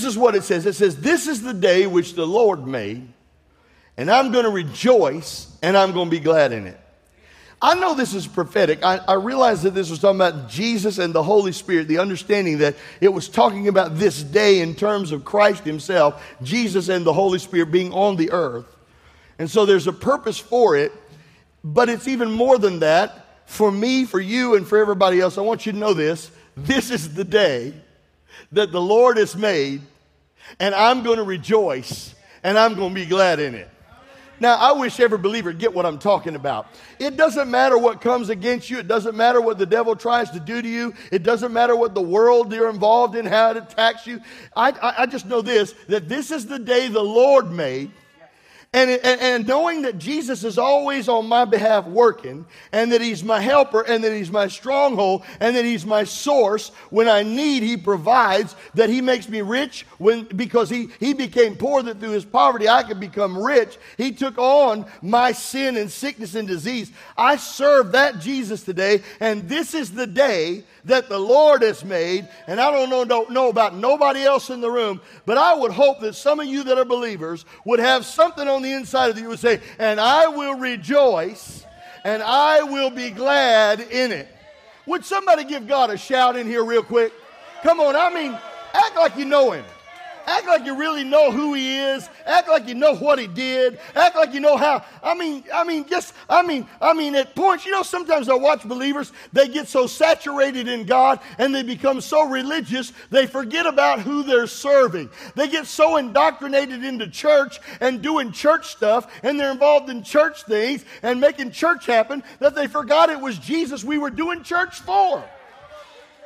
this is what it says it says, This is the day which the Lord made, and I'm going to rejoice and I'm going to be glad in it. I know this is prophetic. I, I realize that this was talking about Jesus and the Holy Spirit, the understanding that it was talking about this day in terms of Christ Himself, Jesus and the Holy Spirit being on the earth. And so there's a purpose for it, but it's even more than that. For me, for you, and for everybody else, I want you to know this. This is the day that the Lord has made, and I'm going to rejoice and I'm going to be glad in it. Now, I wish every believer get what I'm talking about. It doesn't matter what comes against you. It doesn't matter what the devil tries to do to you. It doesn't matter what the world you're involved in, how it attacks you. I, I, I just know this, that this is the day the Lord made. And, and, and, knowing that Jesus is always on my behalf working, and that He's my helper, and that He's my stronghold, and that He's my source. When I need, He provides, that He makes me rich when, because he, he became poor, that through His poverty I could become rich. He took on my sin and sickness and disease. I serve that Jesus today, and this is the day that the Lord has made. And I don't know, don't know about nobody else in the room, but I would hope that some of you that are believers would have something on the inside of you would say, and I will rejoice and I will be glad in it. Would somebody give God a shout in here real quick? Come on, I mean, act like you know him. Act like you really know who he is. Act like you know what he did. Act like you know how. I mean, I mean, just, I mean, I mean, at points, you know, sometimes I watch believers, they get so saturated in God and they become so religious, they forget about who they're serving. They get so indoctrinated into church and doing church stuff and they're involved in church things and making church happen that they forgot it was Jesus we were doing church for.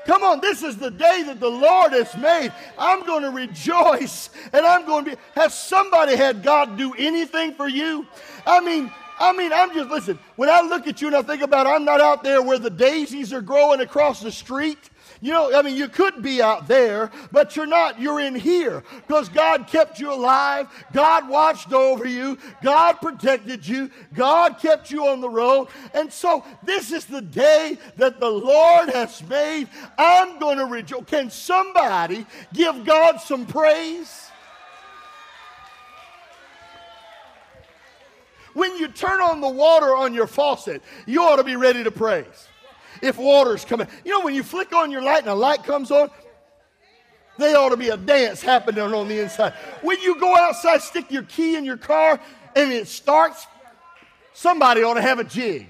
Come on, this is the day that the Lord has made. I'm going to rejoice and I'm going to be. Has somebody had God do anything for you? I mean, I mean, I'm just, listen, when I look at you and I think about it, I'm not out there where the daisies are growing across the street. You know, I mean, you could be out there, but you're not. You're in here because God kept you alive. God watched over you. God protected you. God kept you on the road. And so this is the day that the Lord has made. I'm going to rejoice. Can somebody give God some praise? When you turn on the water on your faucet, you ought to be ready to praise if water's coming. You know, when you flick on your light and a light comes on, they ought to be a dance happening on the inside. When you go outside, stick your key in your car and it starts, somebody ought to have a jig.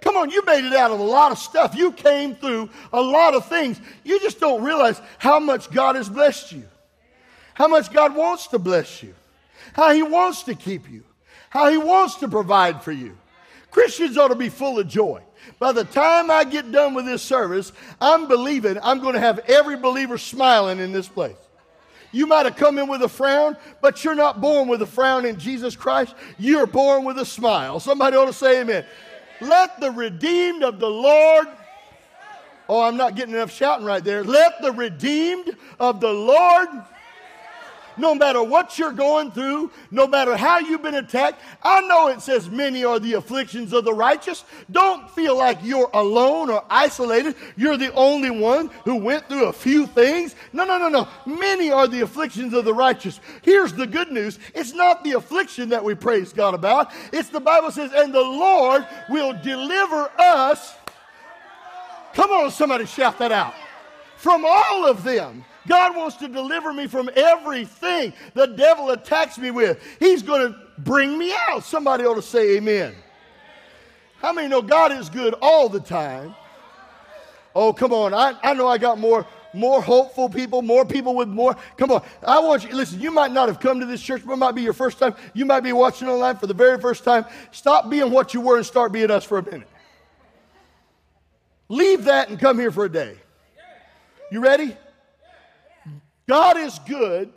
Come on, you made it out of a lot of stuff. You came through a lot of things. You just don't realize how much God has blessed you, how much God wants to bless you, how He wants to keep you, how He wants to provide for you. Christians ought to be full of joy. By the time I get done with this service, I'm believing I'm going to have every believer smiling in this place. You might have come in with a frown, but you're not born with a frown in Jesus Christ. You're born with a smile. Somebody ought to say amen. Let the redeemed of the Lord. Oh, I'm not getting enough shouting right there. Let the redeemed of the Lord no matter what you're going through, no matter how you've been attacked. I know it says many are the afflictions of the righteous. Don't feel like you're alone or isolated. You're the only one who went through a few things. No, no, no, no. Many are the afflictions of the righteous. Here's the good news it's not the affliction that we praise God about, it's the Bible says, and the Lord will deliver us. Come on, somebody shout that out. From all of them. God wants to deliver me from everything the devil attacks me with. He's going to bring me out. Somebody ought to say amen. How many know God is good all the time? Oh, come on. I, I know I got more more hopeful people, more people with more. Come on. I want you, listen, you might not have come to this church, but it might be your first time. You might be watching online for the very first time. Stop being what you were and start being us for a minute. Leave that and come here for a day. You ready? God is good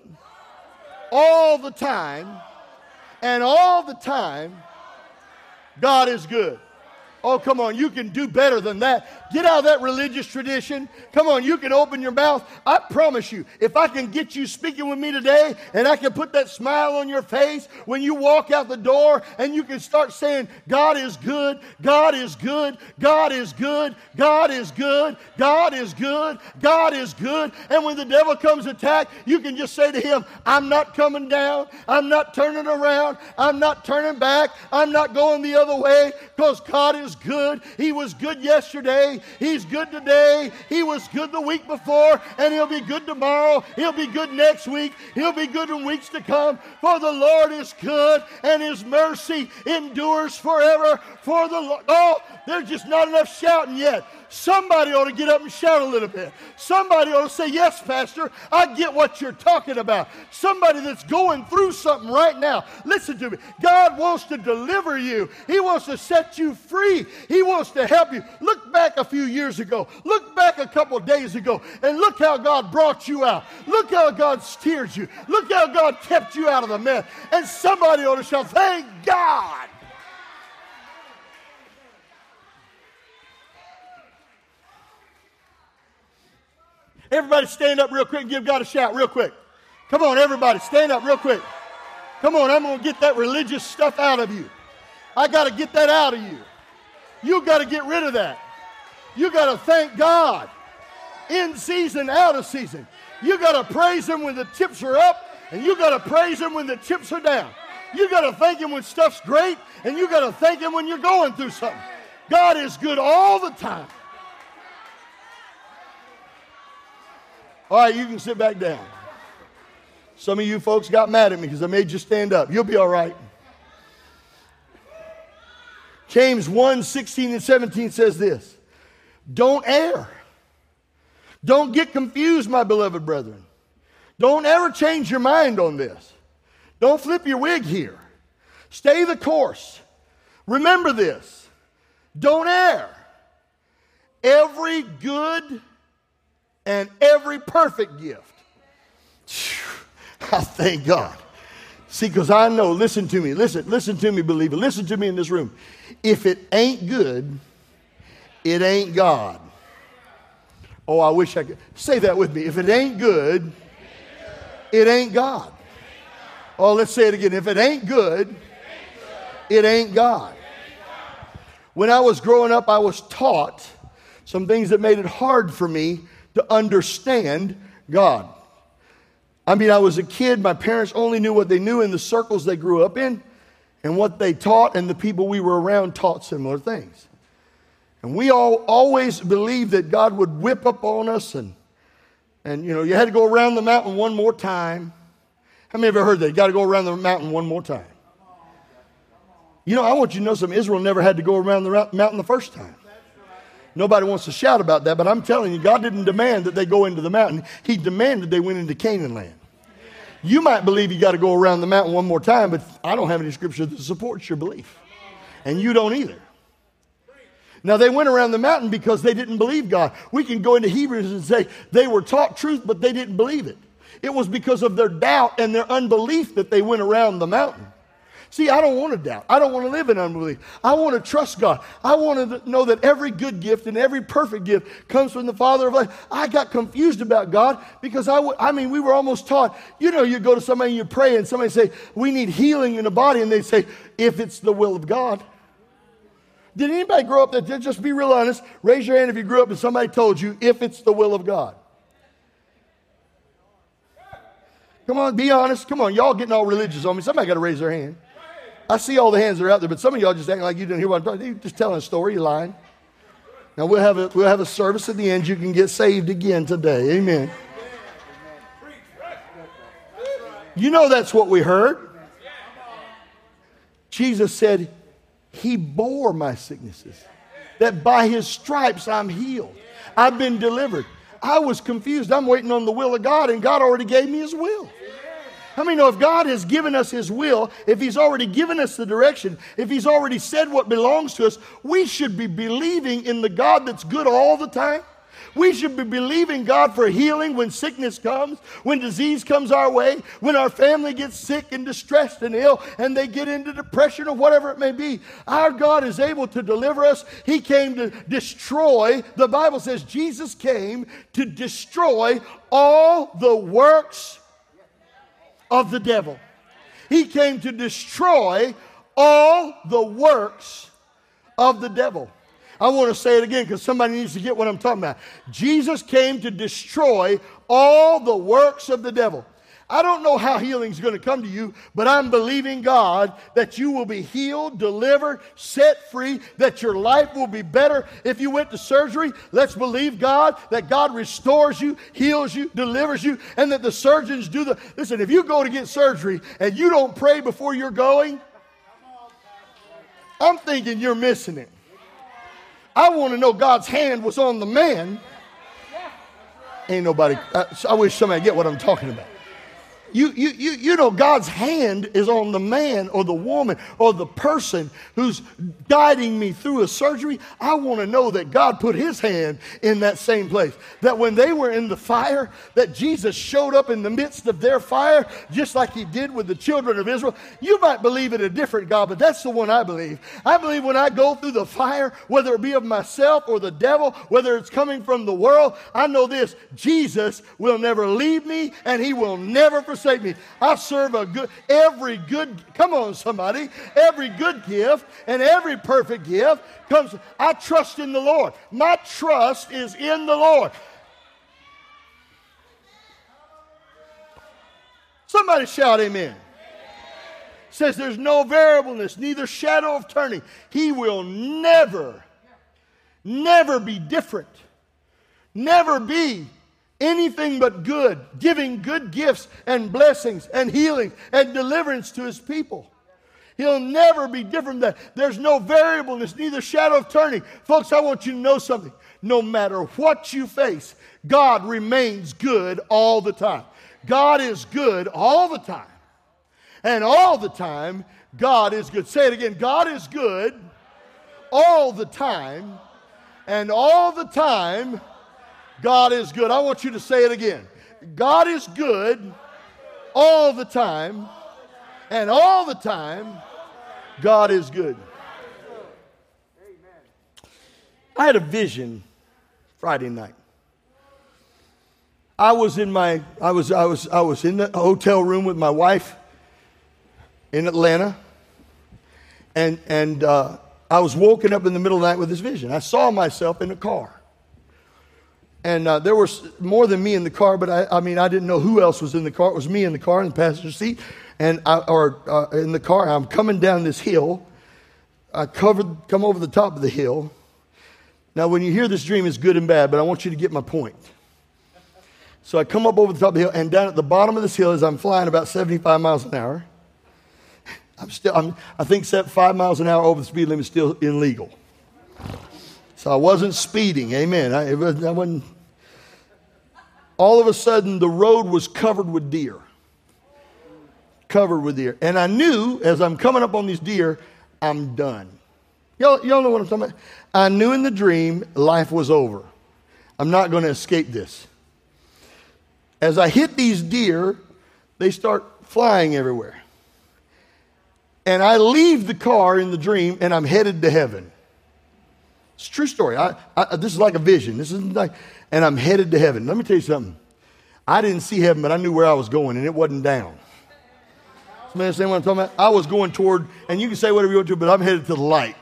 all the time, and all the time, God is good. Oh, come on, you can do better than that. Get out of that religious tradition. Come on, you can open your mouth. I promise you, if I can get you speaking with me today and I can put that smile on your face when you walk out the door and you can start saying, God is good, God is good, God is good, God is good, God is good, God is good. And when the devil comes attack, you can just say to him, I'm not coming down, I'm not turning around, I'm not turning back, I'm not going the other way because God is good. He was good yesterday. He's good today. He was good the week before, and He'll be good tomorrow. He'll be good next week. He'll be good in weeks to come. For the Lord is good, and His mercy endures forever. For the Lord. Oh, there's just not enough shouting yet. Somebody ought to get up and shout a little bit. Somebody ought to say, Yes, Pastor, I get what you're talking about. Somebody that's going through something right now. Listen to me. God wants to deliver you, He wants to set you free, He wants to help you. Look back a few years ago, look back a couple days ago, and look how God brought you out. Look how God steered you. Look how God kept you out of the mess. And somebody ought to shout, Thank God. Everybody stand up real quick and give God a shout real quick. Come on, everybody, stand up real quick. Come on, I'm going to get that religious stuff out of you. I got to get that out of you. You got to get rid of that. You got to thank God in season, out of season. You got to praise Him when the chips are up, and you got to praise Him when the chips are down. You got to thank Him when stuff's great, and you got to thank Him when you're going through something. God is good all the time. All right, you can sit back down. Some of you folks got mad at me because I made you stand up. You'll be all right. James 1 16 and 17 says this Don't err. Don't get confused, my beloved brethren. Don't ever change your mind on this. Don't flip your wig here. Stay the course. Remember this. Don't err. Every good and every perfect gift. I thank God. See, because I know, listen to me, listen, listen to me, believer, listen to me in this room. If it ain't good, it ain't God. Oh, I wish I could say that with me. If it ain't good, it ain't God. Oh, let's say it again. If it ain't good, it ain't God. When I was growing up, I was taught some things that made it hard for me to understand God. I mean, I was a kid, my parents only knew what they knew in the circles they grew up in, and what they taught, and the people we were around taught similar things. And we all always believed that God would whip up on us, and, and you know, you had to go around the mountain one more time. How many of you ever heard that? You got to go around the mountain one more time. You know, I want you to know something. Israel never had to go around the mountain the first time. Nobody wants to shout about that, but I'm telling you, God didn't demand that they go into the mountain. He demanded they went into Canaan land. You might believe you got to go around the mountain one more time, but I don't have any scripture that supports your belief. And you don't either. Now, they went around the mountain because they didn't believe God. We can go into Hebrews and say they were taught truth, but they didn't believe it. It was because of their doubt and their unbelief that they went around the mountain. See, I don't want to doubt. I don't want to live in unbelief. I want to trust God. I want to know that every good gift and every perfect gift comes from the Father of life. I got confused about God because I, w- I mean, we were almost taught, you know, you go to somebody and you pray and somebody say, we need healing in the body. And they say, if it's the will of God. Did anybody grow up that, just be real honest, raise your hand if you grew up and somebody told you, if it's the will of God. Come on, be honest. Come on, y'all getting all religious on me. Somebody got to raise their hand. I see all the hands that are out there, but some of y'all just acting like you didn't hear what I'm talking You're just telling a story, you're lying. Now we'll have, a, we'll have a service at the end. You can get saved again today. Amen. You know that's what we heard. Jesus said, He bore my sicknesses, that by His stripes I'm healed. I've been delivered. I was confused. I'm waiting on the will of God, and God already gave me His will. How many know if God has given us His will, if He's already given us the direction, if He's already said what belongs to us, we should be believing in the God that's good all the time? We should be believing God for healing when sickness comes, when disease comes our way, when our family gets sick and distressed and ill, and they get into depression or whatever it may be. Our God is able to deliver us. He came to destroy, the Bible says Jesus came to destroy all the works of the devil. He came to destroy all the works of the devil. I want to say it again because somebody needs to get what I'm talking about. Jesus came to destroy all the works of the devil. I don't know how healing is going to come to you, but I'm believing God that you will be healed, delivered, set free, that your life will be better. If you went to surgery, let's believe God that God restores you, heals you, delivers you, and that the surgeons do the. Listen, if you go to get surgery and you don't pray before you're going, I'm thinking you're missing it. I want to know God's hand was on the man. Ain't nobody, I, I wish somebody get what I'm talking about. You, you, you, you know, God's hand is on the man or the woman or the person who's guiding me through a surgery. I want to know that God put his hand in that same place. That when they were in the fire, that Jesus showed up in the midst of their fire, just like he did with the children of Israel. You might believe in a different God, but that's the one I believe. I believe when I go through the fire, whether it be of myself or the devil, whether it's coming from the world, I know this Jesus will never leave me and he will never forsake forsake me. I serve a good, every good, come on, somebody, every good gift and every perfect gift comes. I trust in the Lord. My trust is in the Lord. Somebody shout amen. Says there's no variableness, neither shadow of turning. He will never, never be different. Never be anything but good, giving good gifts and blessings and healing and deliverance to his people. He'll never be different than that. There's no variableness, neither shadow of turning. Folks, I want you to know something. No matter what you face, God remains good all the time. God is good all the time. And all the time, God is good. Say it again God is good all the time. And all the time, God is good. I want you to say it again. God is good all the time, and all the time, God is good. I had a vision Friday night. I was in my I was I was I was in the hotel room with my wife in Atlanta, and and uh, I was woken up in the middle of the night with this vision. I saw myself in a car. And uh, there was more than me in the car, but I, I, mean, I didn't know who else was in the car. It was me in the car in the passenger seat, and I, or uh, in the car. I'm coming down this hill. I covered, come over the top of the hill. Now, when you hear this dream, it's good and bad, but I want you to get my point. So I come up over the top of the hill, and down at the bottom of this hill, as I'm flying about 75 miles an hour, I'm still, I'm, I think set five miles an hour over the speed limit is still illegal. So I wasn't speeding. Amen. I, I wasn't all of a sudden the road was covered with deer. Covered with deer. And I knew as I'm coming up on these deer, I'm done. Y'all, y'all know what I'm talking about? I knew in the dream life was over. I'm not going to escape this. As I hit these deer, they start flying everywhere. And I leave the car in the dream and I'm headed to heaven. It's true story. I, I, this is like a vision. This is like, and I'm headed to heaven. Let me tell you something. I didn't see heaven, but I knew where I was going, and it wasn't down. Somebody understand what I'm talking about? I was going toward, and you can say whatever you want to, but I'm headed to the light.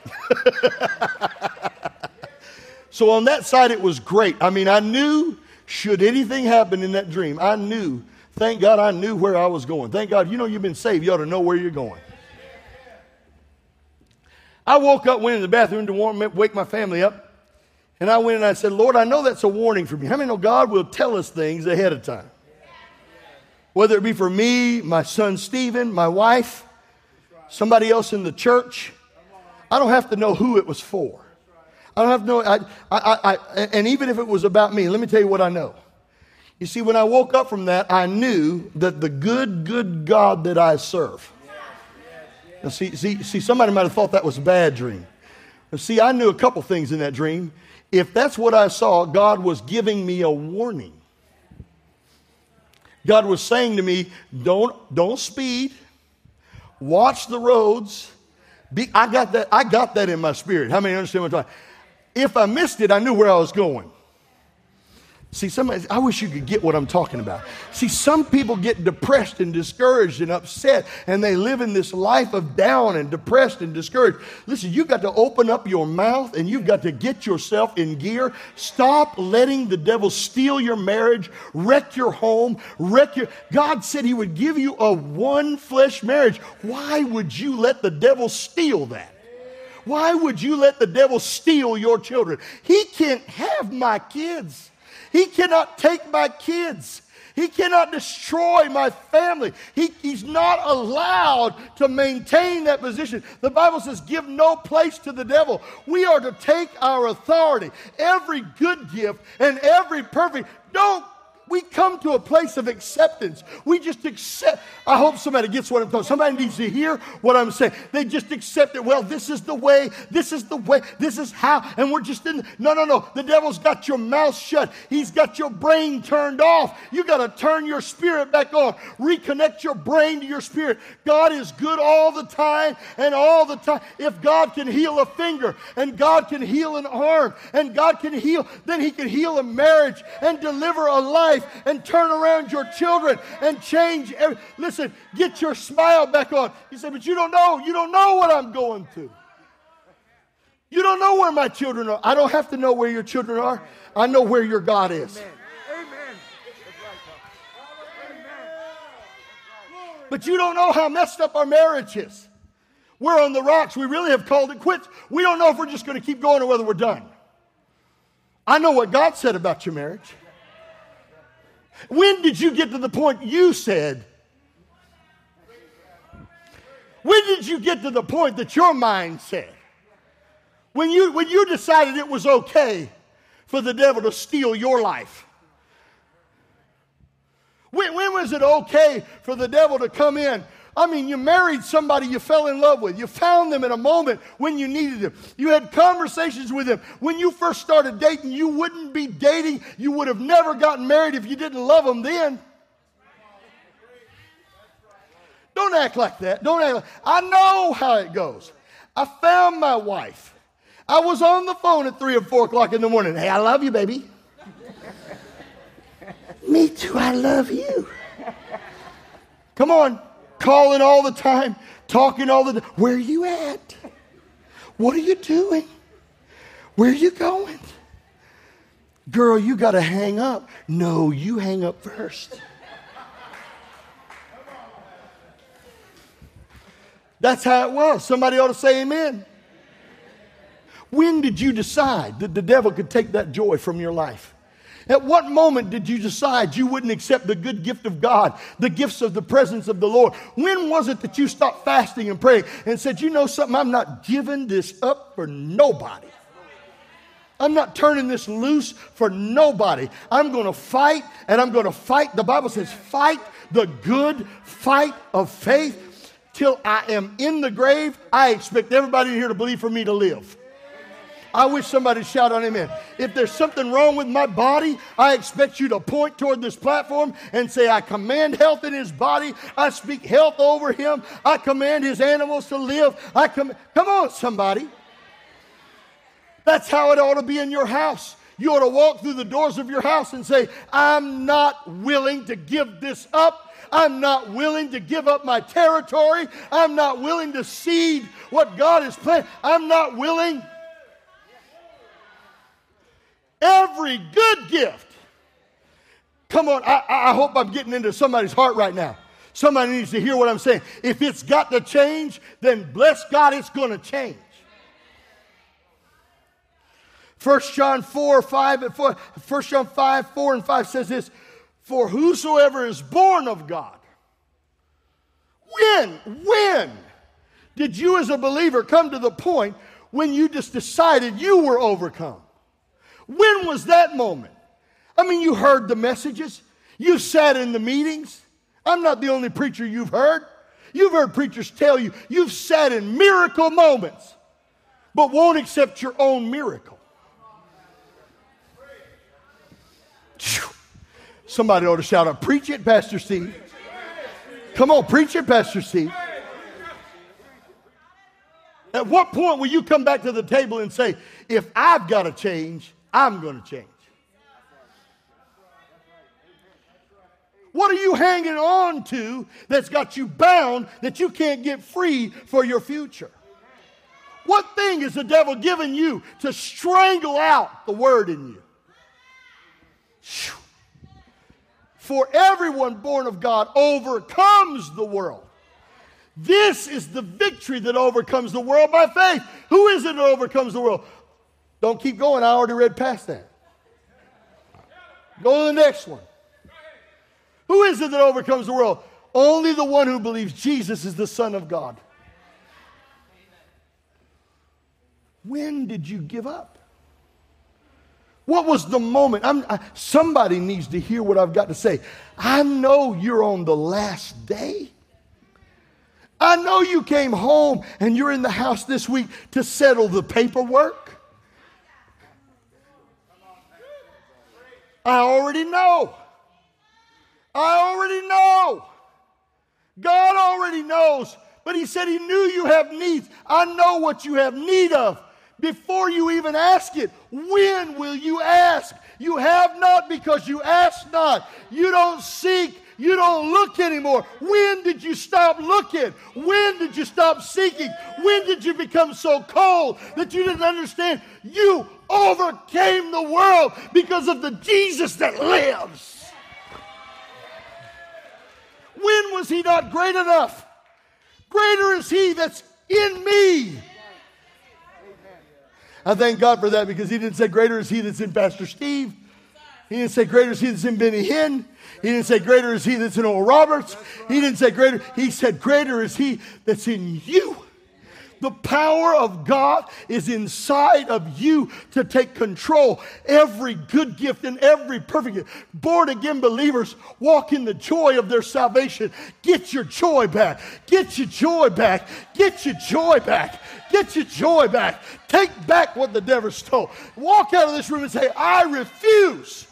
so on that side, it was great. I mean, I knew should anything happen in that dream, I knew. Thank God I knew where I was going. Thank God, you know you've been saved. You ought to know where you're going. I woke up, went in the bathroom to warm, wake my family up. And I went and I said, Lord, I know that's a warning for me. How many know God will tell us things ahead of time? Whether it be for me, my son Stephen, my wife, somebody else in the church. I don't have to know who it was for. I don't have to know. I, I, I, and even if it was about me, let me tell you what I know. You see, when I woke up from that, I knew that the good, good God that I serve. Now, see, see, see, somebody might have thought that was a bad dream. Now, see, I knew a couple things in that dream if that's what I saw, God was giving me a warning. God was saying to me, don't, don't speed, watch the roads. Be, I, got that, I got that in my spirit. How many understand what I'm talking If I missed it, I knew where I was going. See, somebody, I wish you could get what I'm talking about. See, some people get depressed and discouraged and upset, and they live in this life of down and depressed and discouraged. Listen, you've got to open up your mouth and you've got to get yourself in gear. Stop letting the devil steal your marriage, wreck your home, wreck your. God said he would give you a one flesh marriage. Why would you let the devil steal that? Why would you let the devil steal your children? He can't have my kids. He cannot take my kids. He cannot destroy my family. He, he's not allowed to maintain that position. The Bible says, give no place to the devil. We are to take our authority, every good gift and every perfect. Don't we come to a place of acceptance. We just accept. I hope somebody gets what I'm talking. Somebody needs to hear what I'm saying. They just accept it. Well, this is the way. This is the way. This is how. And we're just in. No, no, no. The devil's got your mouth shut. He's got your brain turned off. You got to turn your spirit back on. Reconnect your brain to your spirit. God is good all the time and all the time. If God can heal a finger and God can heal an arm and God can heal, then He can heal a marriage and deliver a life life and turn around your children and change. Every, listen, get your smile back on. You say, but you don't know. You don't know what I'm going through. You don't know where my children are. I don't have to know where your children are. I know where your God is. Amen. But you don't know how messed up our marriage is. We're on the rocks. We really have called it quits. We don't know if we're just going to keep going or whether we're done. I know what God said about your marriage. When did you get to the point you said? When did you get to the point that your mind said? When you, when you decided it was okay for the devil to steal your life? When, when was it okay for the devil to come in I mean, you married somebody you fell in love with. You found them in a moment when you needed them. You had conversations with them. When you first started dating, you wouldn't be dating. You would have never gotten married if you didn't love them then. Don't act like that. Don't act like I know how it goes. I found my wife. I was on the phone at 3 or 4 o'clock in the morning. Hey, I love you, baby. Me too, I love you. Come on calling all the time, talking all the time. Where are you at? What are you doing? Where are you going? Girl, you got to hang up. No, you hang up first. That's how it was. Somebody ought to say amen. When did you decide that the devil could take that joy from your life? At what moment did you decide you wouldn't accept the good gift of God, the gifts of the presence of the Lord? When was it that you stopped fasting and praying and said, You know something, I'm not giving this up for nobody? I'm not turning this loose for nobody. I'm going to fight and I'm going to fight. The Bible says, fight the good fight of faith till I am in the grave. I expect everybody here to believe for me to live. I wish somebody shout on amen. If there's something wrong with my body, I expect you to point toward this platform and say, I command health in his body. I speak health over him. I command his animals to live. I com- Come on, somebody. That's how it ought to be in your house. You ought to walk through the doors of your house and say, I'm not willing to give this up. I'm not willing to give up my territory. I'm not willing to cede what God has planned. I'm not willing Every good gift. Come on, I, I hope I'm getting into somebody's heart right now. Somebody needs to hear what I'm saying. If it's got to change, then bless God, it's going to change. 1 John 4, 5 and 4, 1 John 5, 4 and 5 says this For whosoever is born of God, when, when did you as a believer come to the point when you just decided you were overcome? When was that moment? I mean, you heard the messages, you sat in the meetings. I'm not the only preacher you've heard. You've heard preachers tell you, you've sat in miracle moments, but won't accept your own miracle. Somebody ought to shout out, Preach it, Pastor Steve. Come on, preach it, Pastor Steve. At what point will you come back to the table and say, If I've got to change, I'm going to change? What are you hanging on to that's got you bound that you can't get free for your future? What thing is the devil giving you to strangle out the word in you? For everyone born of God overcomes the world. This is the victory that overcomes the world by faith. Who is it that overcomes the world? Don't keep going. I already read past that. Go to the next one. Who is it that overcomes the world? Only the one who believes Jesus is the Son of God. When did you give up? What was the moment? I, somebody needs to hear what I've got to say. I know you're on the last day. I know you came home and you're in the house this week to settle the paperwork. I already know. I already know. God already knows. But He said He knew you have needs. I know what you have need of before you even ask it. When will you ask? You have not because you ask not. You don't seek. You don't look anymore. When did you stop looking? When did you stop seeking? When did you become so cold that you didn't understand? You overcame the world because of the Jesus that lives. When was he not great enough? Greater is he that's in me. I thank God for that because he didn't say greater is he that's in Pastor Steve. He didn't say greater is he that's in Benny Hinn. He didn't say greater is he that's in Oral Roberts. He didn't say greater. He said greater is he that's in you. The power of God is inside of you to take control. Every good gift and every perfect gift. Born again believers walk in the joy of their salvation. Get your joy back. Get your joy back. Get your joy back. Get your joy back. Take back what the devil stole. Walk out of this room and say, I refuse.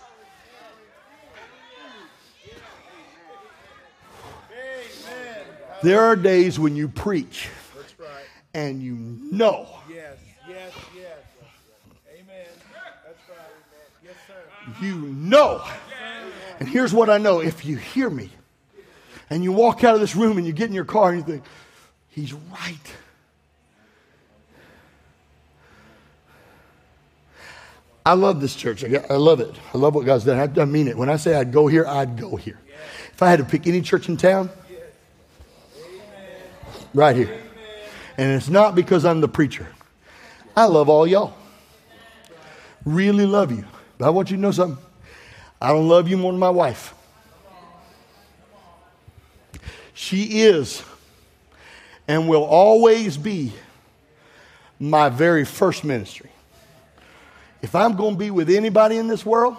There are days when you preach and you know. Yes, yes, yes. Amen. That's right. Yes, sir. You know. And here's what I know if you hear me and you walk out of this room and you get in your car and you think, he's right. I love this church. I love it. I love what God's done. I mean it. When I say I'd go here, I'd go here. If I had to pick any church in town, right here. And it's not because I'm the preacher. I love all y'all. Really love you. But I want you to know something. I don't love you more than my wife. She is and will always be my very first ministry. If I'm going to be with anybody in this world,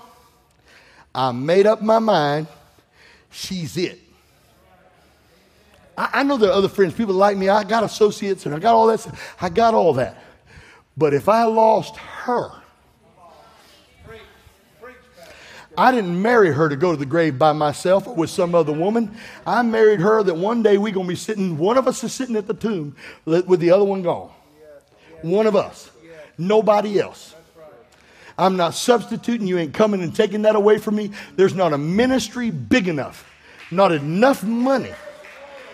I made up my mind, she's it. I, I know there are other friends, people like me. I got associates and I got all that. I got all that. But if I lost her, I didn't marry her to go to the grave by myself or with some other woman. I married her that one day we're going to be sitting, one of us is sitting at the tomb with the other one gone. One of us. Nobody else. I'm not substituting. You ain't coming and taking that away from me. There's not a ministry big enough, not enough money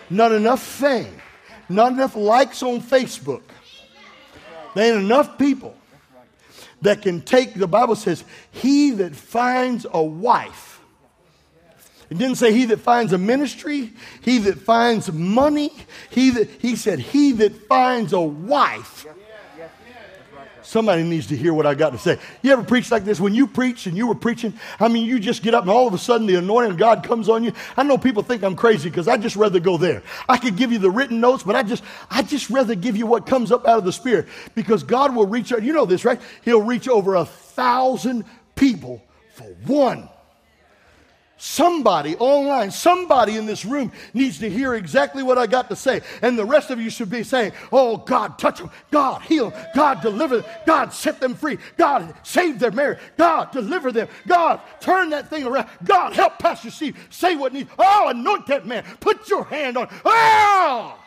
not enough fame, not enough likes on Facebook. There ain't enough people that can take, the Bible says, he that finds a wife. It didn't say he that finds a ministry, he that finds money, he that he said he that finds a wife Somebody needs to hear what I got to say. You ever preach like this? When you preach and you were preaching, I mean, you just get up and all of a sudden the anointing of God comes on you. I know people think I'm crazy because I just rather go there. I could give you the written notes, but I just, I just rather give you what comes up out of the Spirit because God will reach out. You know this, right? He'll reach over a thousand people for one. Somebody online, somebody in this room needs to hear exactly what I got to say. And the rest of you should be saying, Oh, God, touch them. God, heal them. God, deliver them. God, set them free. God, save their marriage. God, deliver them. God, turn that thing around. God, help Pastor Steve. Say what needs. Oh, anoint that man. Put your hand on. Oh!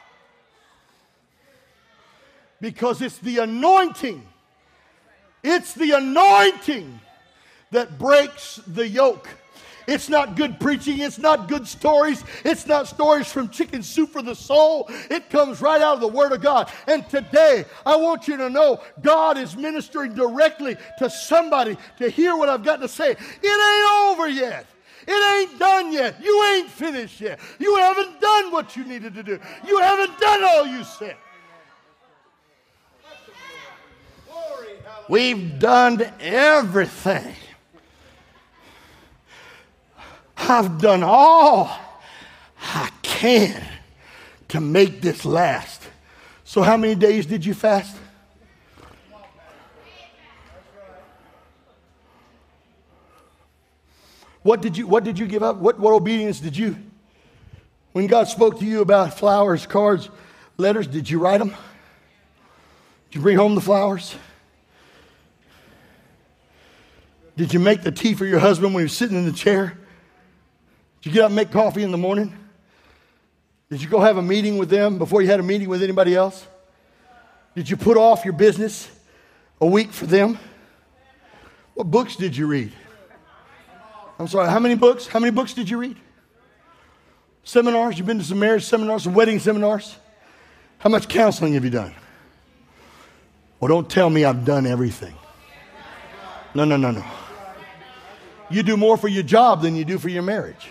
Because it's the anointing. It's the anointing that breaks the yoke. It's not good preaching. It's not good stories. It's not stories from chicken soup for the soul. It comes right out of the Word of God. And today, I want you to know God is ministering directly to somebody to hear what I've got to say. It ain't over yet. It ain't done yet. You ain't finished yet. You haven't done what you needed to do. You haven't done all you said. We've done everything. I've done all I can to make this last. So, how many days did you fast? What did you, what did you give up? What, what obedience did you? When God spoke to you about flowers, cards, letters, did you write them? Did you bring home the flowers? Did you make the tea for your husband when he was sitting in the chair? Did you get up and make coffee in the morning? Did you go have a meeting with them before you had a meeting with anybody else? Did you put off your business a week for them? What books did you read? I'm sorry, how many books? How many books did you read? Seminars? You've been to some marriage seminars, some wedding seminars? How much counseling have you done? Well, don't tell me I've done everything. No, no, no, no. You do more for your job than you do for your marriage.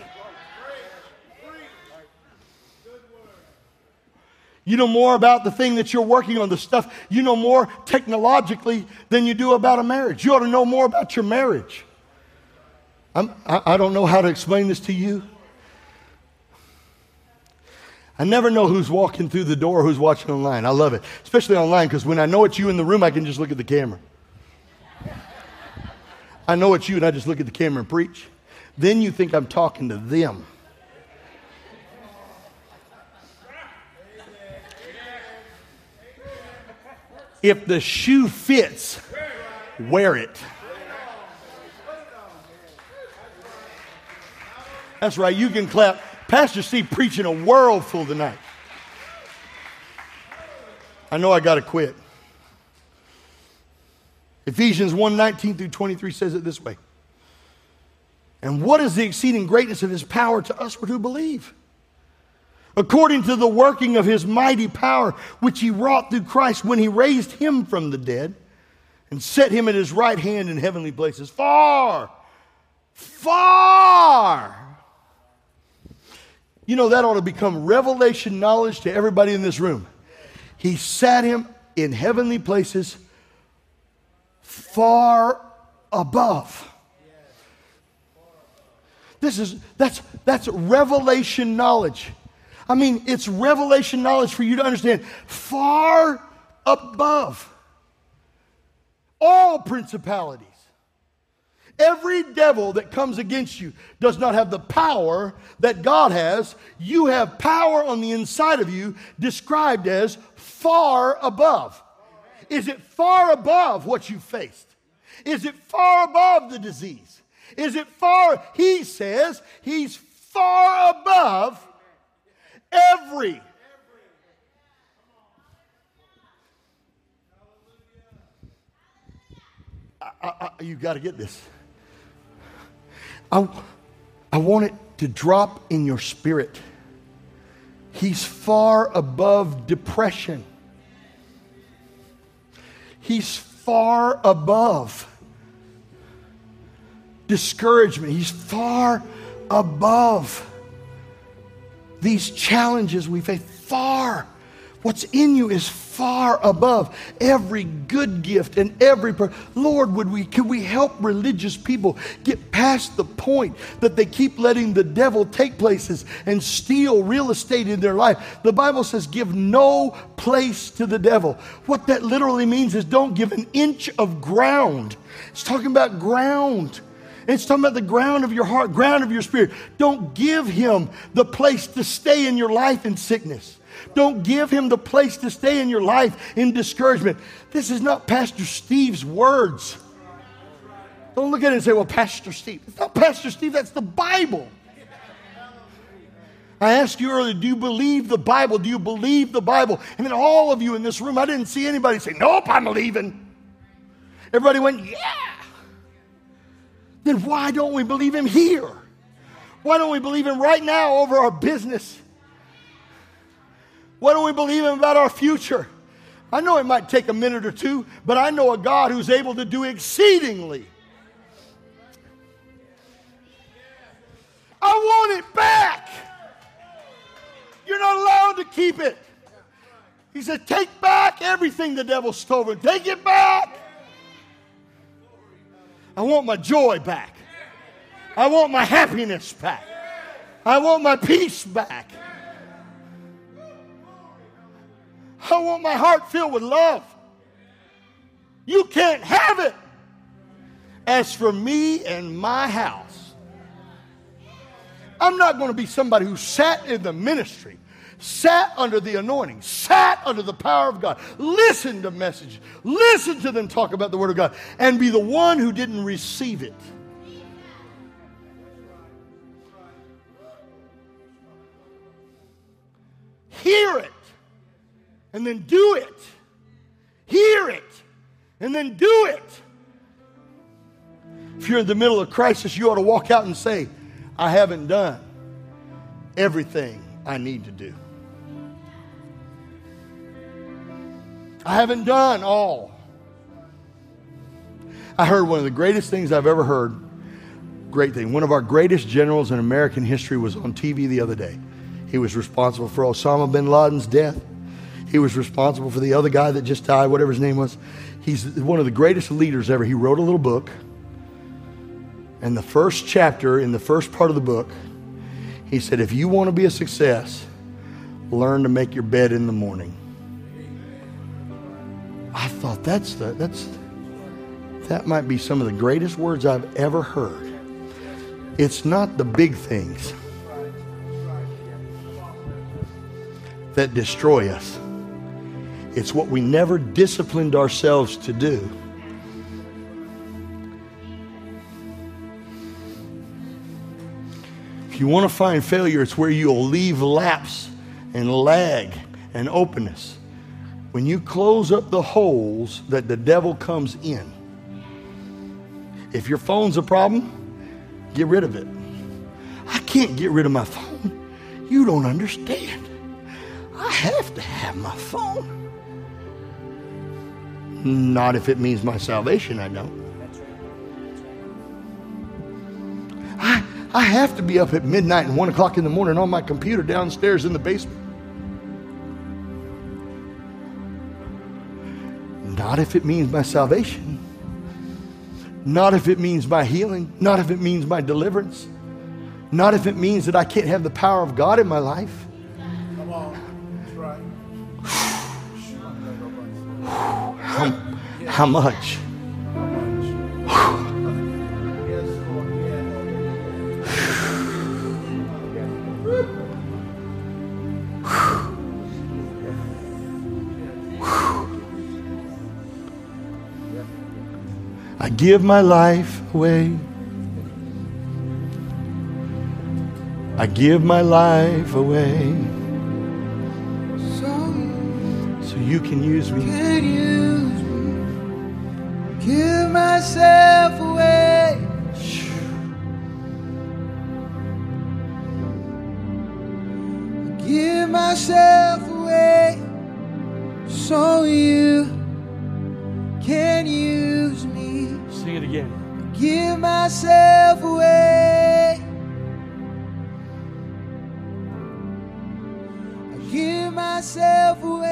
You know more about the thing that you're working on, the stuff you know more technologically than you do about a marriage. You ought to know more about your marriage. I'm, I, I don't know how to explain this to you. I never know who's walking through the door, who's watching online. I love it, especially online, because when I know it's you in the room, I can just look at the camera. I know it's you, and I just look at the camera and preach. Then you think I'm talking to them. If the shoe fits, wear it. That's right, you can clap. Pastor Steve preaching a world full tonight. I know I got to quit. Ephesians 1 19 through 23 says it this way. And what is the exceeding greatness of his power to us who believe? According to the working of his mighty power, which he wrought through Christ when he raised him from the dead and set him at his right hand in heavenly places, far, far. You know, that ought to become revelation knowledge to everybody in this room. He sat him in heavenly places far above. This is that's that's revelation knowledge. I mean, it's revelation knowledge for you to understand far above all principalities. Every devil that comes against you does not have the power that God has. You have power on the inside of you described as far above. Is it far above what you faced? Is it far above the disease? Is it far? He says he's far above Every. I, I, you got to get this. I, I want it to drop in your spirit. He's far above depression. He's far above discouragement. He's far above these challenges we face far what's in you is far above every good gift and every per- lord would we could we help religious people get past the point that they keep letting the devil take places and steal real estate in their life? The bible says give no place to the devil. What that literally means is don't give an inch of ground. It's talking about ground It's talking about the ground of your heart, ground of your spirit. Don't give him the place to stay in your life in sickness. Don't give him the place to stay in your life in discouragement. This is not Pastor Steve's words. Don't look at it and say, well, Pastor Steve. It's not Pastor Steve, that's the Bible. I asked you earlier, do you believe the Bible? Do you believe the Bible? And then all of you in this room, I didn't see anybody say, nope, I'm believing. Everybody went, yeah. Then why don't we believe him here? Why don't we believe him right now over our business? Why don't we believe him about our future? I know it might take a minute or two, but I know a God who's able to do exceedingly. I want it back. You're not allowed to keep it. He said, Take back everything the devil stole. Take it back. I want my joy back. I want my happiness back. I want my peace back. I want my heart filled with love. You can't have it. As for me and my house, I'm not going to be somebody who sat in the ministry sat under the anointing, sat under the power of God, listen to messages, listen to them talk about the Word of God, and be the one who didn't receive it. Hear it and then do it. Hear it and then do it. If you're in the middle of crisis, you ought to walk out and say, I haven't done everything I need to do. I haven't done all. I heard one of the greatest things I've ever heard. Great thing. One of our greatest generals in American history was on TV the other day. He was responsible for Osama bin Laden's death. He was responsible for the other guy that just died, whatever his name was. He's one of the greatest leaders ever. He wrote a little book. And the first chapter, in the first part of the book, he said, If you want to be a success, learn to make your bed in the morning. I thought that's the that's that might be some of the greatest words I've ever heard. It's not the big things that destroy us. It's what we never disciplined ourselves to do. If you want to find failure, it's where you'll leave lapse and lag and openness when you close up the holes that the devil comes in, if your phone's a problem, get rid of it. I can't get rid of my phone. You don't understand. I have to have my phone. Not if it means my salvation, I don't. I, I have to be up at midnight and one o'clock in the morning on my computer downstairs in the basement. Not if it means my salvation. Not if it means my healing. Not if it means my deliverance. Not if it means that I can't have the power of God in my life. Come on. That's right. how, how much? Give my life away. I give my life away. So, you can use me. Can use me. Give myself away. Give myself away so you can use me. Sing it again. Give myself away. I give myself away